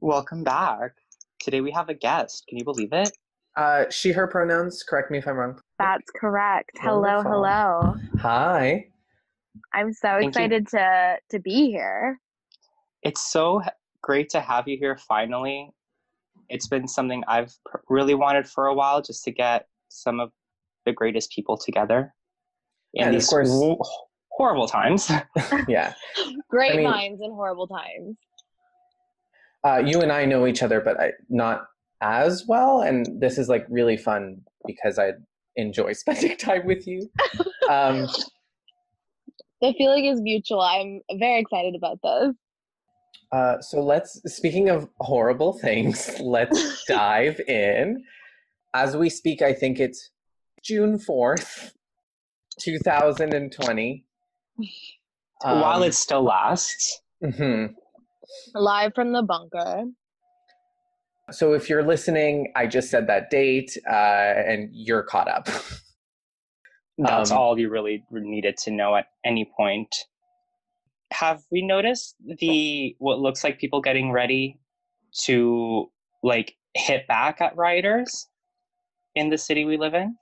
Welcome back. Today we have a guest. Can you believe it? Uh, she, her pronouns. Correct me if I'm wrong. That's correct. Hello, Wonderful. hello. Hi. I'm so Thank you. excited to to be here. It's so great to have you here finally. It's been something I've pr- really wanted for a while just to get some of the greatest people together in And of these course- horrible times. Yeah. Great I mean- minds in horrible times. Uh, you and I know each other, but I, not as well. And this is like really fun because I enjoy spending time with you. Um, The feeling is mutual. I'm very excited about this. uh, so let's, speaking of horrible things, let's dive in. As we speak, I think it's June 4th, 2020. While Um, it still lasts. mhm. Live from the bunker. So if you're listening, I just said that date, uh, and you're caught up. That's Um, all you really needed to know at any point. Have we noticed the what looks like people getting ready to like hit back at rioters in the city we live in?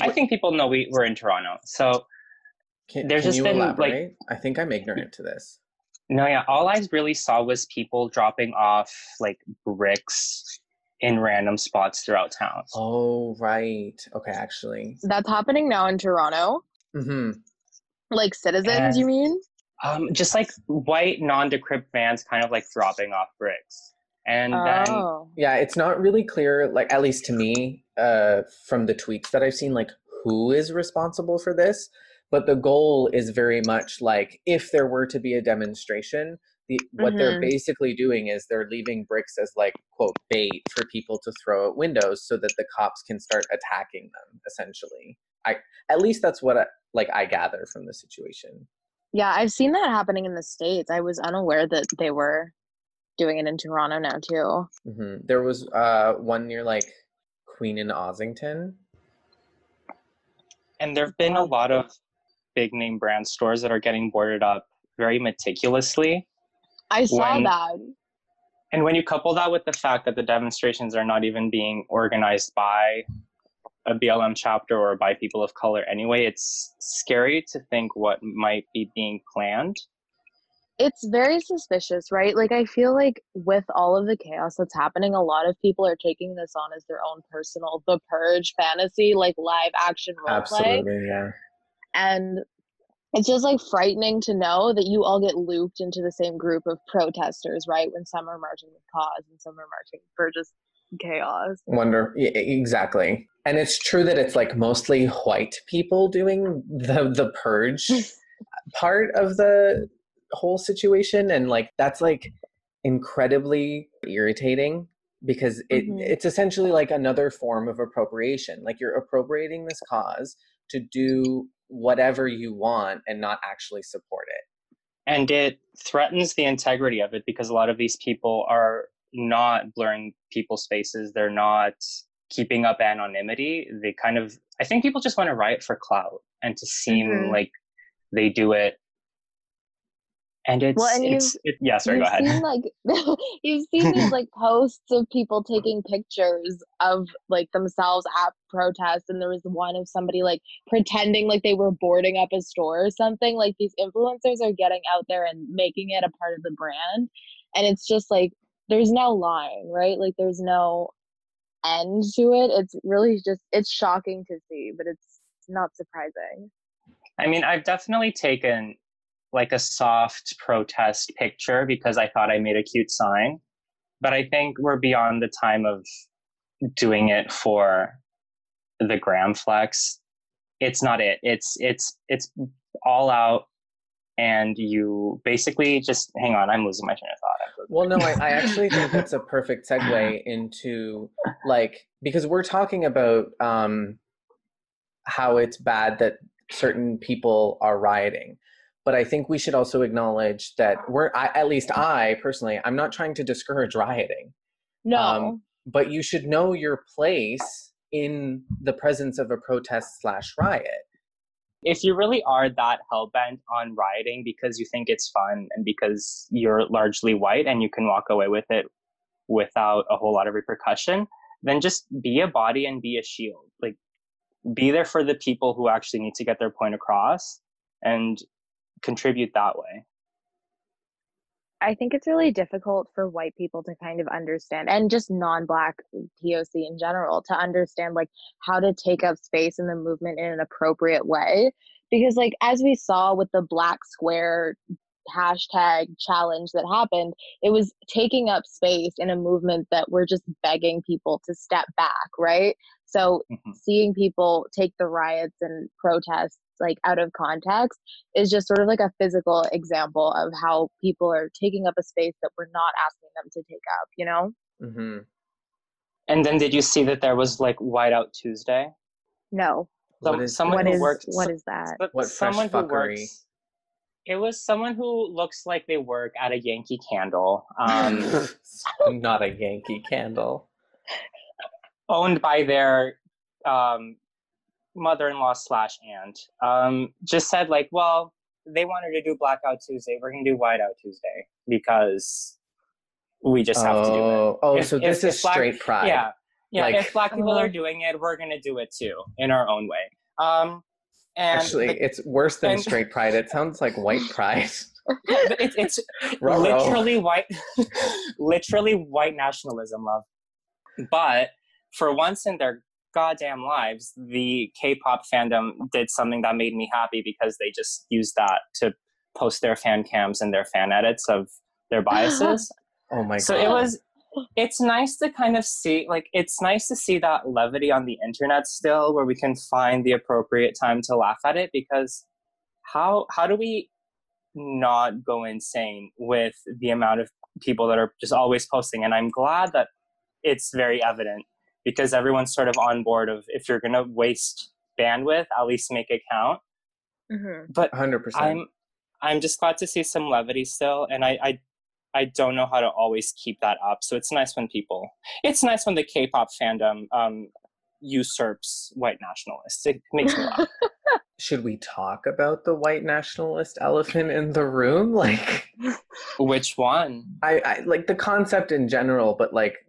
I think people know we, we're in Toronto. So Can, There's can just you been, like- I think I'm ignorant to this. No, yeah, all I really saw was people dropping off like bricks in random spots throughout town. Oh, right. Okay, actually. That's happening now in Toronto. hmm Like citizens, And- you mean? Um, just like white non-decrypt vans kind of like dropping off bricks. And then Oh. Yeah, it's not really clear, like, at least to me, uh, from the tweets that I've seen, like, who is responsible for this. But the goal is very much like if there were to be a demonstration, the, what they're Mhm. basically doing is they're leaving bricks as, like, quote, bait for people to throw at windows so that the cops can start attacking them, essentially. I, at least that's what, I, like, I gather from the situation. Yeah, I've seen that happening in the States. I was unaware that they were doing it in Toronto now too. hmm There was uh, one near, like, Queen and Ossington. And there have been a lot of big name brand stores that are getting boarded up very meticulously. I saw When- that. And when you couple that with the fact that the demonstrations are not even being organized by a BLM chapter or by people of color anyway, it's scary to think what might be being planned. it's very suspicious, right? Like I feel like with all of the chaos that's happening, a lot of people are taking this on as their own personal the purge fantasy, like live action role play. Absolutely, yeah. And it's just like frightening to know that you all get looped into the same group of protesters, right? When some are marching with cause and some are marching for just chaos. Wonder yeah, exactly. And it's true that it's like mostly white people doing the the purge part of the whole situation and like that's like incredibly irritating because it Mhm. it's essentially like another form of appropriation. Like you're appropriating this cause to do whatever you want and not actually support it. And it threatens the integrity of it because a lot of these people are not blurring people's faces. They're not keeping up anonymity. They kind of, I think people just want to riot for clout and to seem Mhm. like they do it. And it's, Well, and it's, it, yeah, sorry, go ahead. seen like you've seen these like posts of people taking pictures of like themselves at protests and there was one of somebody like pretending like they were boarding up a store or something like these influencers are getting out there and making it a part of the brand and it's just like there's no line right? Like there's no end to it. It's really just it's shocking to see but it's not surprising. I mean, I've definitely taken like a soft protest picture because I thought I made a cute sign. But I think we're beyond the time of doing it for the gram flex. It's not it. It's it's it's all out and you basically just hang on, I'm losing my train of thought. Well, no, I, I actually think that's a perfect segue into like because we're talking about um, how it's bad that certain people are rioting, but I think we should also acknowledge that we're I, at least I personally I'm not trying to discourage rioting, no Um, but you should know your place in the presence of a protest slash riot. if you really are that hell bent on rioting because you think it's fun and because you're largely white and you can walk away with it without a whole lot of repercussion, then just be a body and be a shield. Like be there for the people who actually need to get their point across and contribute that way. I think it's really difficult for white people to kind of understand and just non-black POC in general to understand like how to take up space in the movement in an appropriate way because like as we saw with the black square hashtag challenge that happened it was taking up space in a movement that we're just begging people to step back right? So mm-hmm. seeing people take the riots and protests like out of context is just sort of like a physical example of how people are taking up a space that we're not asking them to take up you know? Mm-hmm. and then did you see that there was like whiteout tuesday? No. So, what is, someone who works what is that? what someone who works it was someone who looks like they work at a yankee candle um not a yankee candle owned by their um mother-in-law slash aunt um, just said like, well, they wanted to do Blackout Tuesday. We're gonna do Whiteout Tuesday because we just have oh, to do it. Oh, oh if, so this if, is if straight black, pride. Yeah, yeah. Like, if black people are doing it, we're gonna do it too in our own way. Um, and actually, the, it's worse than and, straight pride. It sounds like white pride. it's it's literally white, literally white nationalism, love. But for once in their goddamn lives, the K-pop fandom did something that made me happy because they just used that to post their fan cams and their fan edits of their biases. oh my god. So it was it's nice to kind of see like it's nice to see that levity on the internet still where we can find the appropriate time to laugh at it because how how do we not go insane with the amount of people that are just always posting and I'm glad that it's very evident because everyone's sort of on board of if you're going to waste bandwidth, at least make it count. Mm-hmm. But 100%. I'm I'm just glad to see some levity still, and I, I I don't know how to always keep that up. So it's nice when people, it's nice when the K-pop fandom um, usurps white nationalists. It makes me laugh. Should we talk about the white nationalist elephant in the room? Like, which one? I, I like the concept in general, but like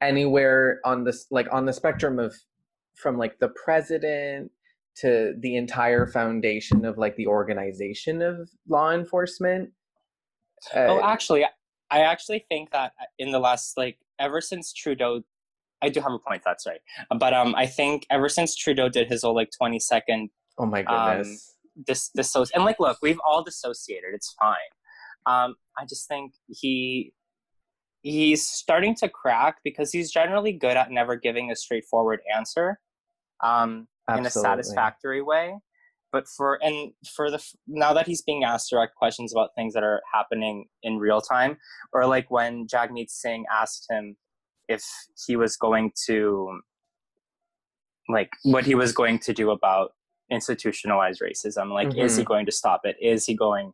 anywhere on this like on the spectrum of from like the president to the entire foundation of like the organization of law enforcement uh, oh actually i actually think that in the last like ever since trudeau i do have a point that's right. But um i think ever since trudeau did his whole like 20 second oh my goodness. um, this this and like look we've all dissociated it's fine. Um i just think he he's starting to crack because he's generally good at never giving a straightforward answer um, in a satisfactory way. But for and for the now that he's being asked direct questions about things that are happening in real time, or like when Jagmeet Singh asked him if he was going to like what he was going to do about institutionalized racism like mm-hmm. is he mm-hmm. going to stop it is he going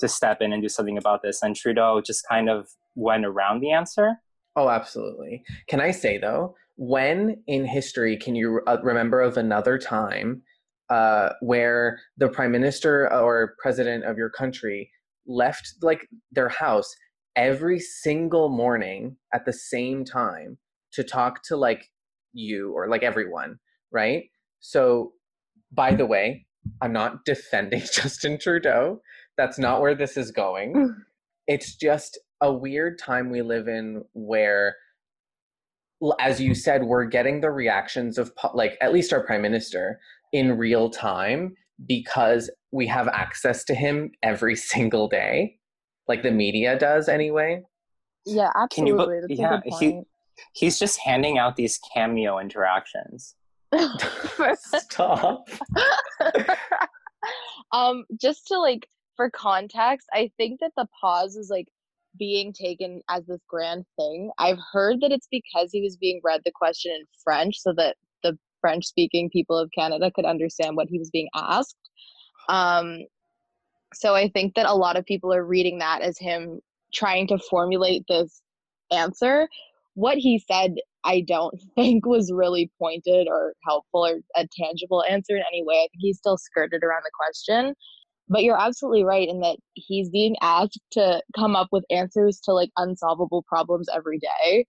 to step in and do something about this and trudeau just kind of went around the answer? Oh, absolutely. Can I say though, when in history can you uh, remember of another time uh, where the prime minister or president of your country left like their house every single morning at the same time to talk to like you or like everyone, right? So, by the way, I'm not defending Justin Trudeau. That's not where this is going. It's just a weird time we live in where as you said we're getting the reactions of like at least our prime minister in real time because we have access to him every single day like the media does anyway. Yeah absolutely. That's yeah he, he's just handing out these cameo interactions. Stop. Um just to like for context i think that the pause is like being taken as this grand thing. I've heard that it's because he was being read the question in French so that the French speaking people of Canada could understand what he was being asked. Um, so I think that a lot of people are reading that as him trying to formulate this answer. What he said I don't think was really pointed or helpful or a tangible answer in any way. I think he still skirted around the question. But you're absolutely right in that he's being asked to come up with answers to like unsolvable problems every day,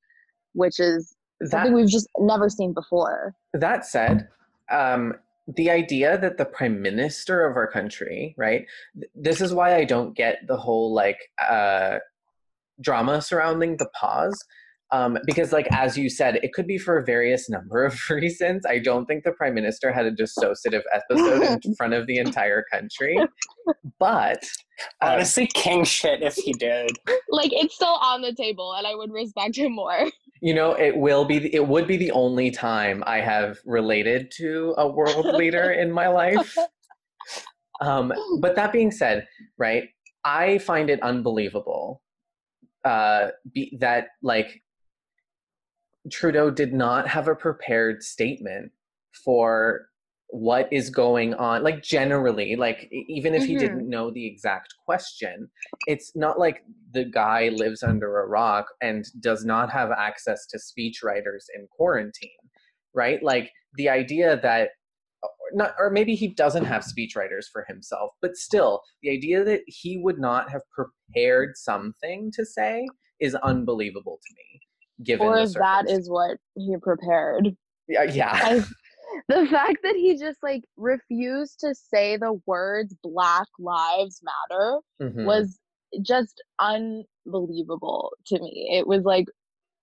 which is that, something we've just never seen before. That said, um, the idea that the prime minister of our country, right? This is why I don't get the whole like uh, drama surrounding the pause um, because like as you said it could be for a various number of reasons i don't think the prime minister had a dissociative episode in front of the entire country but uh, honestly king shit if he did like it's still on the table and i would respect him more you know it will be it would be the only time i have related to a world leader in my life. Um, but that being said right i find it unbelievable uh, be, that like Trudeau did not have a prepared statement for what is going on like generally like even if mm-hmm. he didn't know the exact question it's not like the guy lives under a rock and does not have access to speechwriters in quarantine right? Like the idea that not or maybe he doesn't have speechwriters for himself but still the idea that he would not have prepared something to say is unbelievable to me given or if that is what he prepared. Yeah yeah. I, the fact that he just like refused to say the words black lives matter mm-hmm. was just unbelievable to me it was like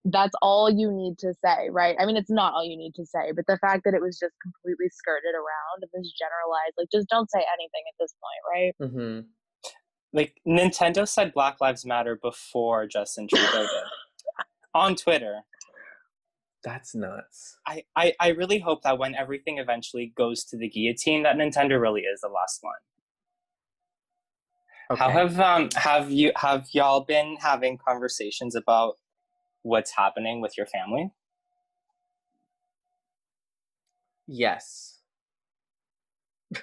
that's all you need to say right i mean it's not all you need to say but the fact that it was just completely skirted around and this generalized like just don't say anything at this point right mm-hmm. like nintendo said black lives matter before justin trudeau did on Twitter. That's nuts. I, I, I really hope that when everything eventually goes to the guillotine, that Nintendo really is the last one. Okay. How have um have you have y'all been having conversations about what's happening with your family? Yes.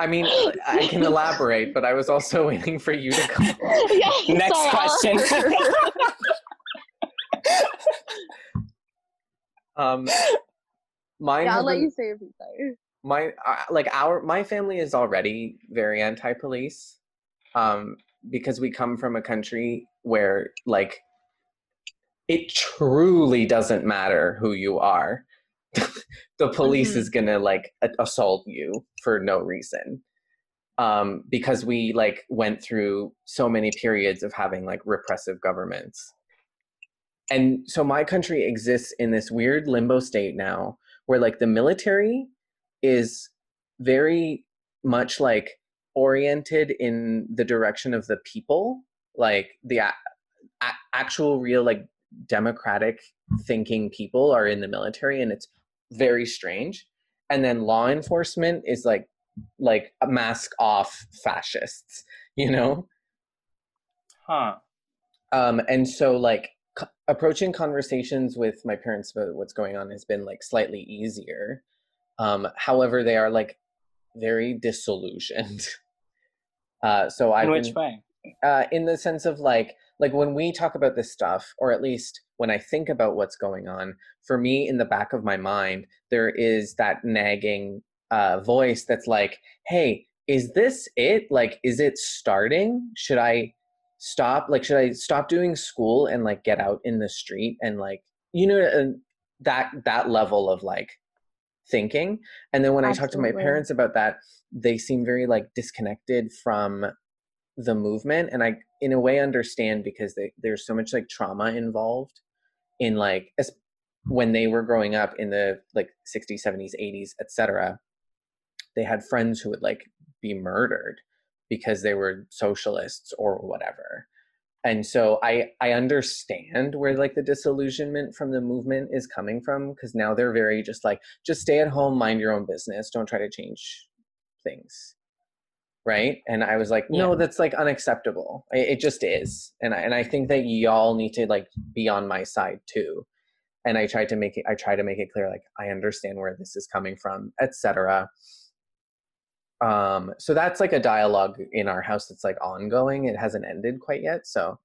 I mean, I can elaborate, but I was also waiting for you to come. Yeah, Next question. Um, mine. Yeah, I'll let you say your piece. My uh, like our my family is already very anti-police, um, because we come from a country where like it truly doesn't matter who you are. the police mm-hmm. is gonna like assault you for no reason um, because we like went through so many periods of having like repressive governments and so my country exists in this weird limbo state now where like the military is very much like oriented in the direction of the people like the a- a- actual real like democratic thinking people are in the military and it's very strange. And then law enforcement is like like a mask off fascists you know? Huh. Um and so like approaching conversations with my parents about what's going on has been like slightly easier. Um, however, they are like very disillusioned. Uh, so I. In which way? Uh, in the sense of like, like when we talk about this stuff, or at least when I think about what's going on, for me, in the back of my mind, there is that nagging uh, voice that's like, "Hey, is this it? Like, is it starting? Should I stop like should i stop doing school and like get out in the street and like you know uh, that that level of like thinking and then when Absolutely. i talk to my parents about that they seem very like disconnected from the movement and i in a way understand because they, there's so much like trauma involved in like as, when they were growing up in the like 60s 70s 80s etc they had friends who would like be murdered because they were socialists or whatever. And so i i understand where like the disillusionment from the movement is coming from because now they're very just like just stay at home mind your own business don't try to change things. Right? And i was like no yeah. that's like unacceptable. It, it just is. And I, and I think that y'all need to like be on my side too. And i tried to make it i try to make it clear like i understand where this is coming from etc um so that's like a dialogue in our house that's like ongoing it hasn't ended quite yet so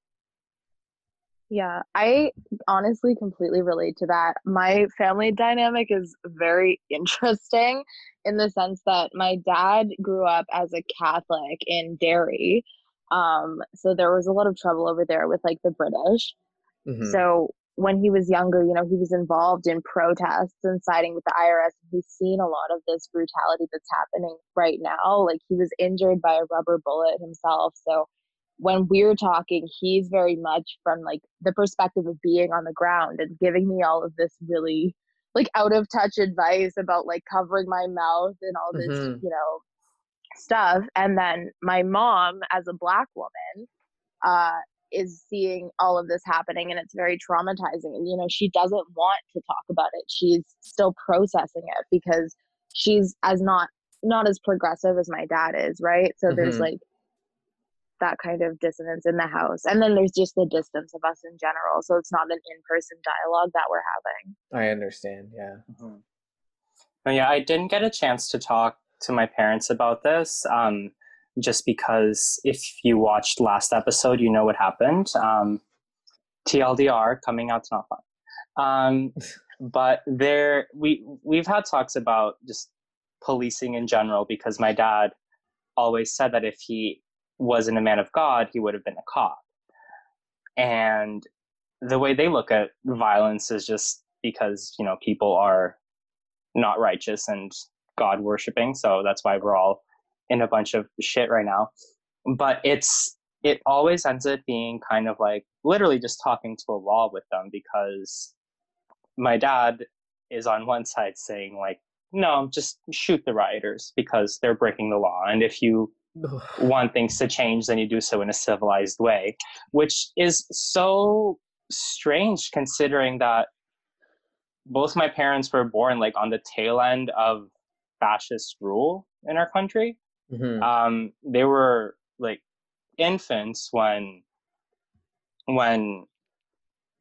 Yeah, I honestly completely relate to that. My family dynamic is very interesting in the sense that my dad grew up as a Catholic in Derry. Um, so there was a lot of trouble over there with like the British. Mhm. So when he was younger, you know, he was involved in protests and siding with the IRA. He's seen a lot of this brutality that's happening right now. Like he was injured by a rubber bullet himself. So when we're talking, he's very much from like the perspective of being on the ground and giving me all of this really like out of touch advice about like covering my mouth and all this, Mhm. you know, stuff. And then my mom, as a black woman, uh, is seeing all of this happening and it's very traumatizing. And, you know, she doesn't want to talk about it. She's still processing it because she's as not not as progressive as my dad is, right? So there's Mhm. like that kind of dissonance in the house. And then there's just the distance of us in general. So it's not an in-person dialogue that we're having. I understand. Yeah. Mhm. Yeah, I didn't get a chance to talk to my parents about this, um, just because if you watched last episode, you know what happened. Um, TLDR coming out's not fun. Um, but there, we we've had talks about just policing in general because my dad always said that if he wasn't a man of God, he would have been a cop. And the way they look at violence is just because you know people are not righteous and God worshiping. So that's why we're all in a bunch of shit right now. But it's it always ends up being kind of like literally just talking to a wall with them because my dad is on one side saying like no just shoot the rioters because they're breaking the law and if you want things to change then you do so in a civilized way which is so strange considering that both my parents were born like on the tail end of fascist rule in our country. Mhm. Um, they were like infants when when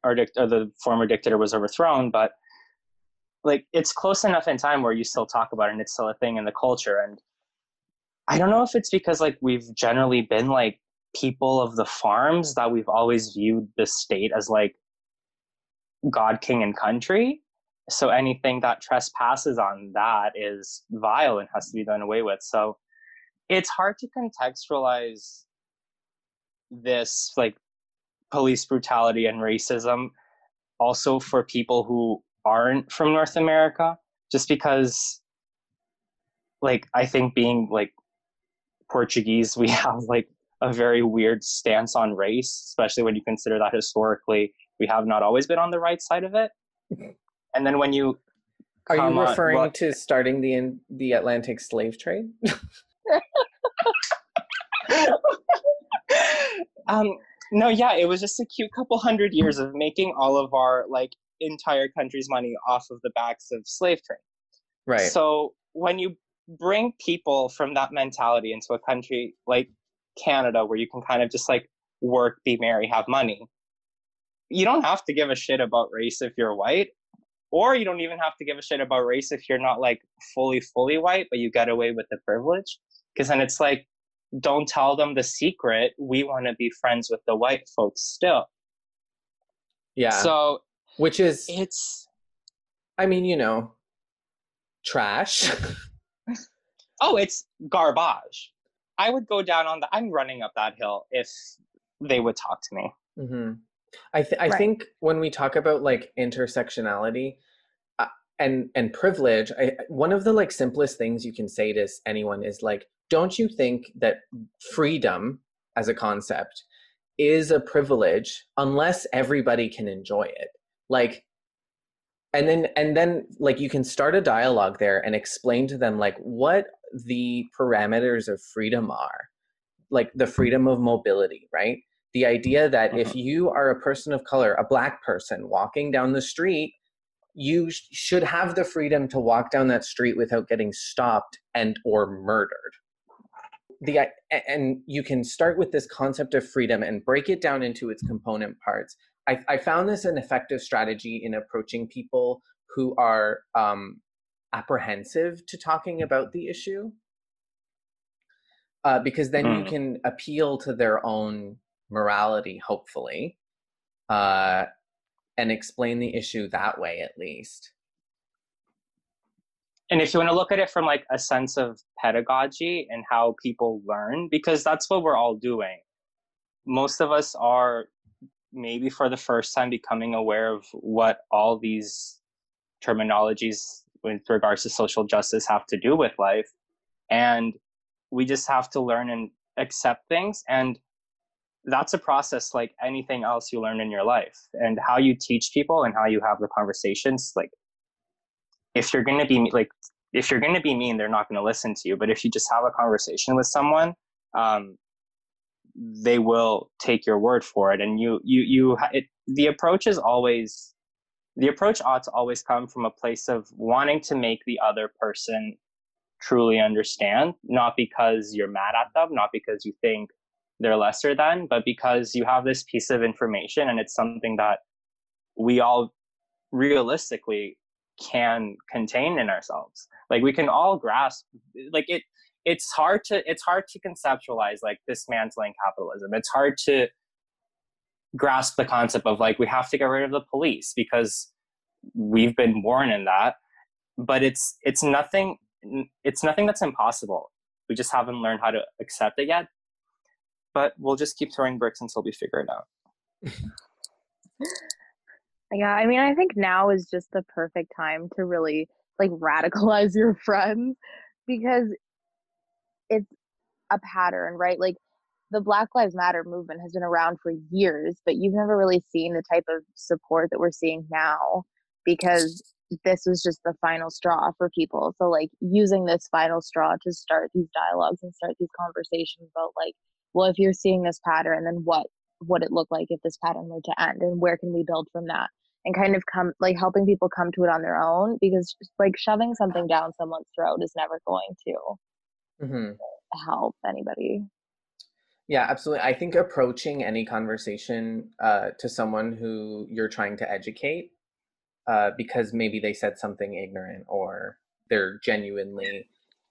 our the former dictator was overthrown, but like it's close enough in time where you still talk about it and it's still a thing in the culture. And I don't know if it's because like we've generally been like people of the farms that we've always viewed the state as like God, king, and country. So anything that trespasses on that is vile and has to be done away with. So it's hard to contextualize this like police brutality and racism also for people who aren't from North America, just because like I think being like Portuguese, we have like a very weird stance on race, especially when you consider that historically we have not always been on the right side of it. And then when you Are you on- referring well- to starting the in, the Atlantic slave trade? um no yeah it was just a cute couple hundred years of making all of our like entire country's money off of the backs of slave trade right. so when you bring people from that mentality into a country like canada where you can kind of just like work be merry have money you don't have to give a shit about race if you're white or you don't even have to give a shit about race if you're not like fully fully white but you get away with the privilege because then it's like don't tell them the secret we want to be friends with the white folks still yeah. so Which is, it's I mean, you know, trash. oh it's garbage i would go down on the i'm running up that hill if they would talk to me hmm I th- I Right. think when we talk about like intersectionality uh, and and privilege, I, one of the like simplest things you can say to anyone is like, don't you think that freedom as a concept is a privilege unless everybody can enjoy it? Like, and then and then like you can start a dialogue there and explain to them like what the parameters of freedom are, like the freedom of mobility, right? the idea that if mm-hmm. you are a person of color, a black person walking down the street, you sh- should have the freedom to walk down that street without getting stopped and or murdered. The and you can start with this concept of freedom and break it down into its component parts. I, I found this an effective strategy in approaching people who are um, apprehensive to talking about the issue, uh, because then you Mm. can appeal to their own morality, hopefully, uh, and explain the issue that way at least and if you want to look at it from like a sense of pedagogy and how people learn because that's what we're all doing. Most of us are maybe for the first time becoming aware of what all these terminologies with regards to social justice have to do with life. And we just have to learn and accept things and that's a process like anything else you learn in your life. And how you teach people and how you have the conversations like if you're going to be like if you're going to be mean they're not going to listen to you. But if you just have a conversation with someone um, they will take your word for it. And you you you it, the approach is always the approach ought to always come from a place of wanting to make the other person truly understand not because you're mad at them not because you think they're lesser than but because you have this piece of information and it's something that we all realistically can contain in ourselves. Like we can all grasp like it it's hard to it's hard to conceptualize like dismantling capitalism. It's hard to grasp the concept of like we have to get rid of the police because we've been born in that. But it's it's nothing it's nothing that's impossible. We just haven't learned how to accept it yet. But we'll just keep throwing bricks until we figure it out yeah i mean i think now is just the perfect time to really like radicalize your friends because it's a pattern, right? Like the Black Lives Matter movement has been around for years, but you've never really seen the type of support that we're seeing now because this was just the final straw for people. So like using this final straw to start these dialogues and start these conversations about like, well, if you're seeing this pattern, then what would it look like if this pattern were to end and where can we build from that? And kind of come like helping people come to it on their own because like shoving something down someone's throat is never going to mm-hmm. help anybody. Yeah, absolutely. I think approaching any conversation uh, to someone who you're trying to educate uh, because maybe they said something ignorant or they're genuinely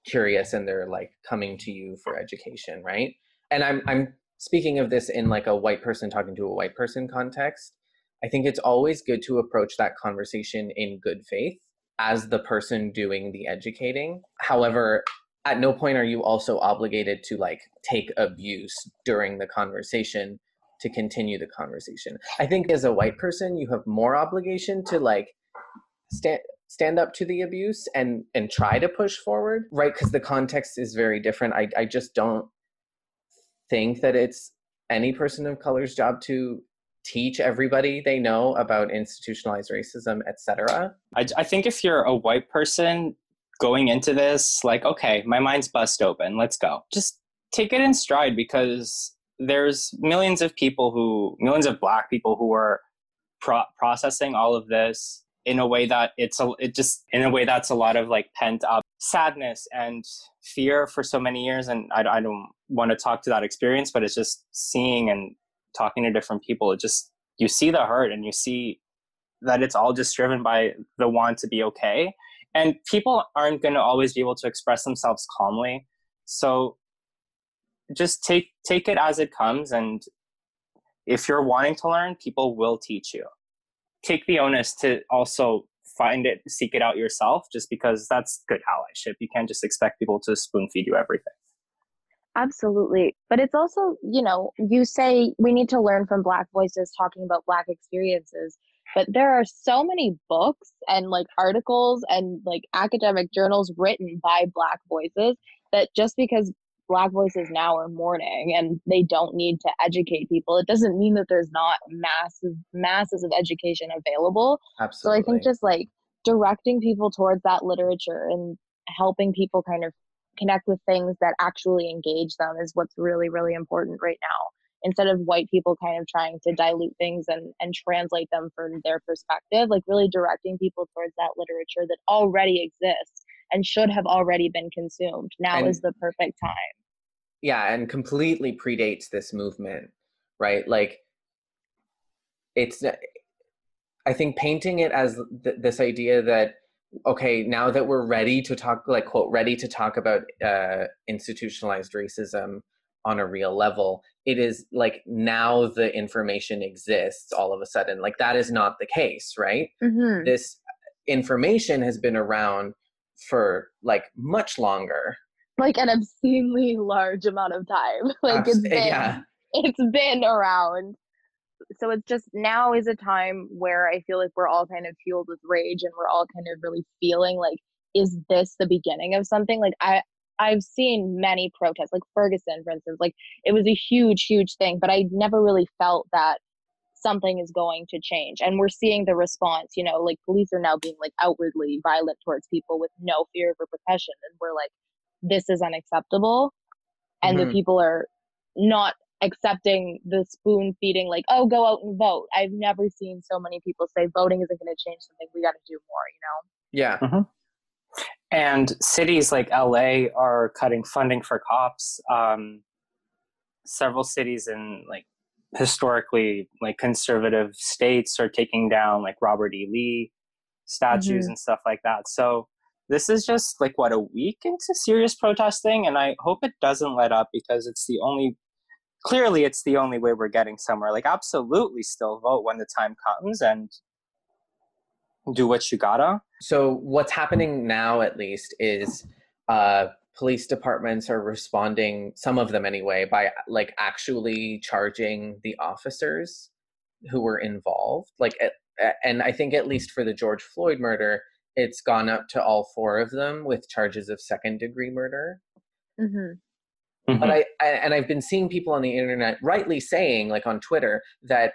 curious and they're like coming to you for education, right? And I'm I'm speaking of this in like a white person talking to a white person context. I think it's always good to approach that conversation in good faith as the person doing the educating. However, at no point are you also obligated to like take abuse during the conversation to continue the conversation. I think as a white person, you have more obligation to like stand stand up to the abuse and and try to push forward, right? Because the context is very different. I I just don't think that it's any person of color's job to teach everybody they know about institutionalized racism, etc. I, I think if you're a white person, going into this like okay my mind's bust open let's go just take it in stride because there's millions of people who millions of black people who are pro- processing all of this in a way that it's a it just in a way that's a lot of like pent up sadness and fear for so many years and I, I don't want to talk to that experience but it's just seeing and talking to different people it just you see the hurt and you see that it's all just driven by the want to be okay. And people aren't going to always be able to express themselves calmly. So just take take it as it comes and if you're wanting to learn people will teach you. Take the onus to also find it seek it out yourself just because that's good allyship. You can't just expect people to spoon feed you everything absolutely but it's also you know you say we need to learn from black voices talking about black experiences but there are so many books and like articles and like academic journals written by black voices that just because black voices now are mourning and they don't need to educate people it doesn't mean that there's not massive masses of education available Absolutely. so i think just like directing people towards that literature and helping people kind of connect with things that actually engage them is what's really really important right now instead of white people kind of trying to dilute things and, and translate them from their perspective, like really directing people towards that literature that already exists and should have already been consumed. Now and, is the perfect time. Yeah, and completely predates this movement, right? Like, it's, I think painting it as th- this idea that, okay, now that we're ready to talk, like, quote, ready to talk about uh, institutionalized racism on a real level it is like now the information exists all of a sudden. Like that is not the case, right? Mhm. This information has been around for like much longer. like an obscenely large amount of time. Like Abs- it's been yeah. it's been around. So it's just now is a time where I feel like we're all kind of fueled with rage and we're all kind of really feeling like, is this the beginning of something? Like I I've seen many protests, like Ferguson, for instance, like it was a huge, huge thing, but I never really felt that something is going to change. And we're seeing the response, you know, like police are now being like outwardly violent towards people with no fear of repercussion. And we're like, this is unacceptable. And Mhm. the people are not accepting the spoon feeding, like, oh, go out and vote. I've never seen so many people say voting isn't going to change something. We got to do more, you know? Yeah. and cities like LA are cutting funding for cops. Um, several cities in like historically like conservative states are taking down like Robert E. Lee statues Mhm. and stuff like that. So this is just like what a week into serious protesting, and I hope it doesn't let up because it's the only. Clearly, it's the only way we're getting somewhere. Like, absolutely, still vote when the time comes and do what you gotta. So what's happening now, at least, is uh, police departments are responding. Some of them, anyway, by like actually charging the officers who were involved. Like, at, and I think at least for the George Floyd murder, it's gone up to all four of them with charges of second degree murder. Mm-hmm. But I, I and I've been seeing people on the internet rightly saying, like on Twitter, that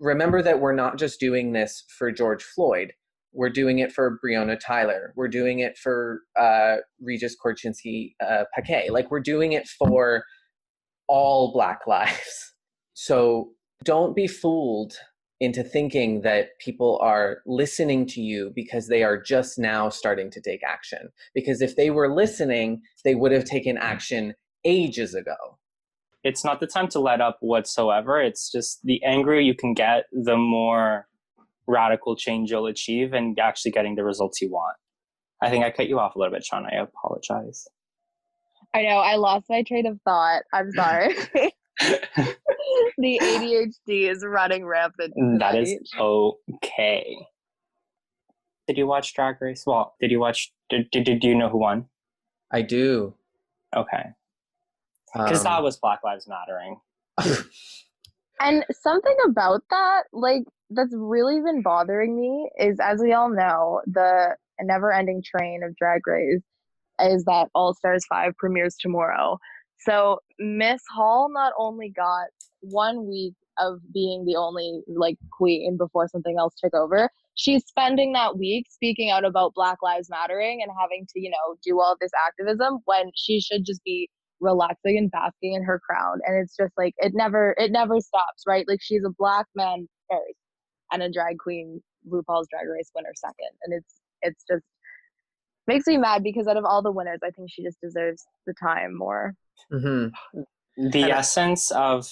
remember that we're not just doing this for George Floyd. We're doing it for Breonna Taylor. We're doing it for uh, Regis Korchinski uh, Paquet. Like we're doing it for all Black lives. So don't be fooled into thinking that people are listening to you because they are just now starting to take action. Because if they were listening, they would have taken action ages ago. it's not the time to let up whatsoever. It's just the angrier you can get, the more radical change you'll achieve and actually getting the results you want. I think I cut you off a little bit, Sean. I apologize. I know, I lost my train of thought. I'm sorry. the ADHD is running rampant. that is okay. Did you watch Drag Race? Well, did you watch? Did, did, did you know who won? I do. Okay. Because that Um, was Black Lives Mattering. And something about that, like, that's really been bothering me is, as we all know, the never ending train of Drag Race is that All Stars 5 premieres tomorrow. So Miss Hall not only got one week of being the only, like, queen before something else took over, she's spending that week speaking out about Black Lives Mattering and having to, you know, do all this activism when she should just be relaxing and basking in her crown and it's just like it never it never stops right like she's a black man first and a drag queen rupaul's drag race winner second and it's it's just makes me mad because out of all the winners i think she just deserves the time more mhm. The And I- essence of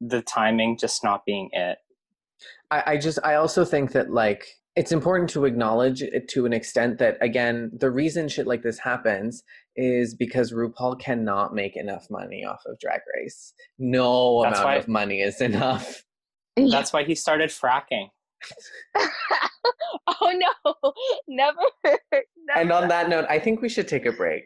the timing just not being it. I, I just I also think that like it's important to acknowledge it to an extent that again the reason shit like this happens is because RuPaul cannot make enough money off of Drag Race. No That's amount why- of money is enough. That's why he started fracking. oh no never, never And on that note, I think we should take a break.